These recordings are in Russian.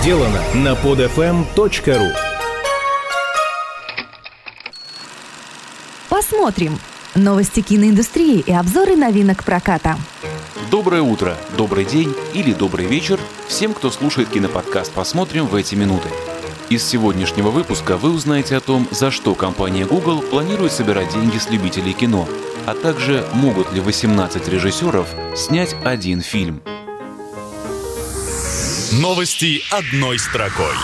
сделано на podfm.ru Посмотрим. Новости киноиндустрии и обзоры новинок проката. Доброе утро, добрый день или добрый вечер всем, кто слушает киноподкаст «Посмотрим» в эти минуты. Из сегодняшнего выпуска вы узнаете о том, за что компания Google планирует собирать деньги с любителей кино, а также могут ли 18 режиссеров снять один фильм. Новости одной строкой.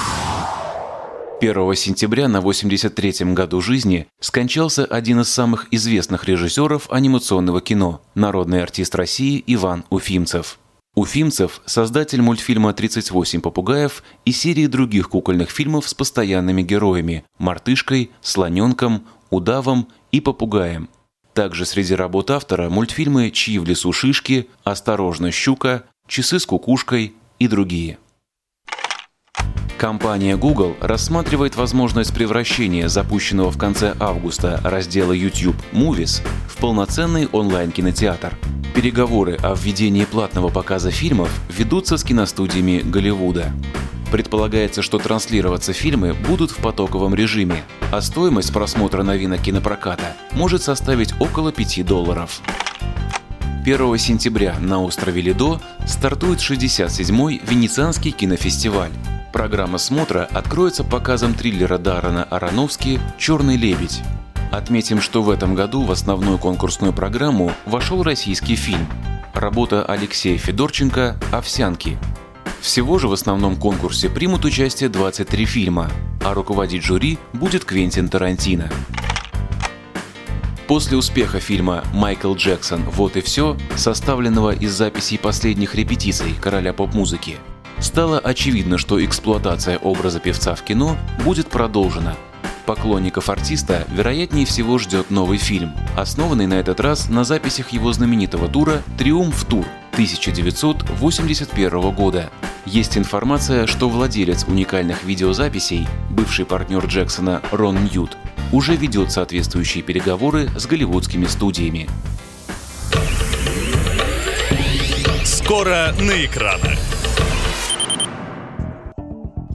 1 сентября на 83-м году жизни скончался один из самых известных режиссеров анимационного кино – народный артист России Иван Уфимцев. Уфимцев – создатель мультфильма «38 попугаев» и серии других кукольных фильмов с постоянными героями – мартышкой, слоненком, удавом и попугаем. Также среди работ автора мультфильмы «Чьи в лесу шишки», «Осторожно, щука», «Часы с кукушкой» и другие. Компания Google рассматривает возможность превращения запущенного в конце августа раздела YouTube Movies в полноценный онлайн-кинотеатр. Переговоры о введении платного показа фильмов ведутся с киностудиями Голливуда. Предполагается, что транслироваться фильмы будут в потоковом режиме, а стоимость просмотра новинок кинопроката может составить около 5 долларов. 1 сентября на острове Лидо стартует 67-й Венецианский кинофестиваль. Программа смотра откроется показом триллера Даррена Аронофски «Черный лебедь». Отметим, что в этом году в основную конкурсную программу вошел российский фильм. Работа Алексея Федорченко «Овсянки». Всего же в основном конкурсе примут участие 23 фильма, а руководить жюри будет Квентин Тарантино. После успеха фильма «Майкл Джексон. Вот и все», составленного из записей последних репетиций короля поп-музыки, стало очевидно, что эксплуатация образа певца в кино будет продолжена. Поклонников артиста, вероятнее всего, ждет новый фильм, основанный на этот раз на записях его знаменитого тура «Триумф Тур» 1981 года. Есть информация, что владелец уникальных видеозаписей, бывший партнер Джексона Рон Ньют, уже ведет соответствующие переговоры с голливудскими студиями. Скоро на экранах.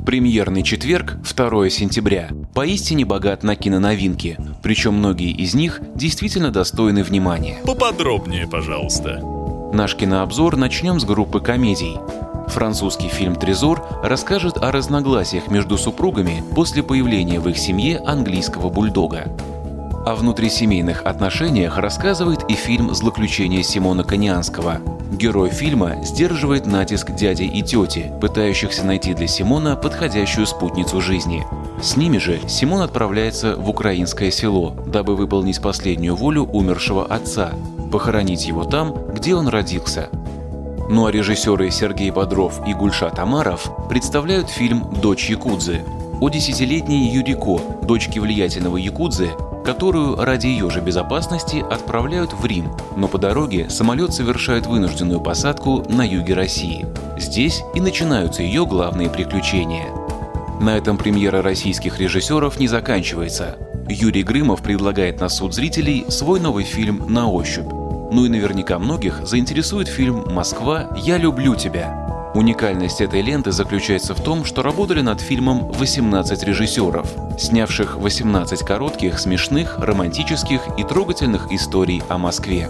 Премьерный четверг, 2 сентября, поистине богат на киноновинки, причем многие из них действительно достойны внимания. Поподробнее, пожалуйста. Наш кинообзор начнем с группы комедий. Французский фильм «Трезор» расскажет о разногласиях между супругами после появления в их семье английского бульдога. О внутрисемейных отношениях рассказывает и фильм «Злоключения Симона Конианского». Герой фильма сдерживает натиск дяди и тети, пытающихся найти для Симона подходящую спутницу жизни. С ними же Симон отправляется в украинское село, дабы выполнить последнюю волю умершего отца – похоронить его там, где он родился. Ну а режиссеры Сергей Бодров и Гульша Тамаров представляют фильм «Дочь Якудзы» о десятилетней Юрико, дочке влиятельного Якудзы, которую ради ее же безопасности отправляют в Рим, но по дороге самолет совершает вынужденную посадку на юге России. Здесь и начинаются ее главные приключения. На этом премьера российских режиссеров не заканчивается. Юрий Грымов предлагает на суд зрителей свой новый фильм «На ощупь». Ну и наверняка многих заинтересует фильм «Москва. Я люблю тебя», Уникальность этой ленты заключается в том, что работали над фильмом 18 режиссеров, снявших 18 коротких, смешных, романтических и трогательных историй о Москве.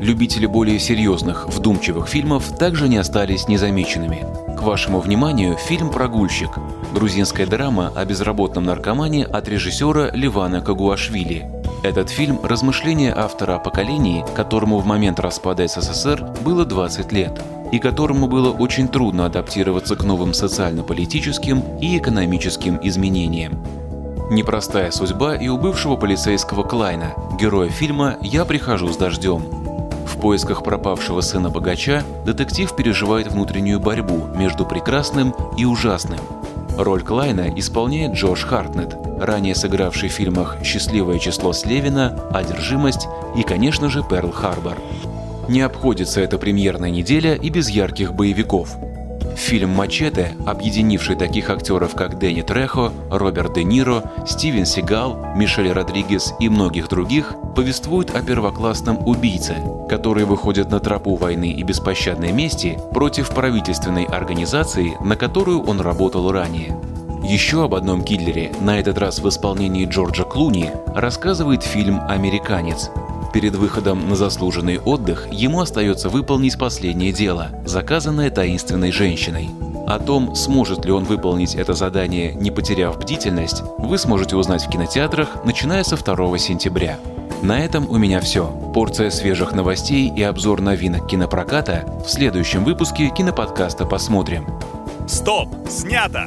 Любители более серьезных, вдумчивых фильмов также не остались незамеченными. К вашему вниманию фильм «Прогульщик» – грузинская драма о безработном наркомане от режиссера Ливана Кагуашвили. Этот фильм – размышление автора о поколении, которому в момент распада СССР было 20 лет – и которому было очень трудно адаптироваться к новым социально-политическим и экономическим изменениям. Непростая судьба и у бывшего полицейского Клайна, героя фильма «Я прихожу с дождем». В поисках пропавшего сына богача детектив переживает внутреннюю борьбу между прекрасным и ужасным. Роль Клайна исполняет Джош Хартнет, ранее сыгравший в фильмах «Счастливое число Слевина», «Одержимость» и, конечно же, «Перл Харбор». Не обходится эта премьерная неделя и без ярких боевиков. Фильм «Мачете», объединивший таких актеров, как Дэнни Трехо, Роберт Де Ниро, Стивен Сигал, Мишель Родригес и многих других, повествует о первоклассном убийце, который выходит на тропу войны и беспощадной мести против правительственной организации, на которую он работал ранее. Еще об одном киллере, на этот раз в исполнении Джорджа Клуни, рассказывает фильм «Американец», Перед выходом на заслуженный отдых ему остается выполнить последнее дело, заказанное таинственной женщиной. О том, сможет ли он выполнить это задание, не потеряв бдительность, вы сможете узнать в кинотеатрах, начиная со 2 сентября. На этом у меня все. Порция свежих новостей и обзор новинок кинопроката в следующем выпуске киноподкаста «Посмотрим». Стоп! Снято!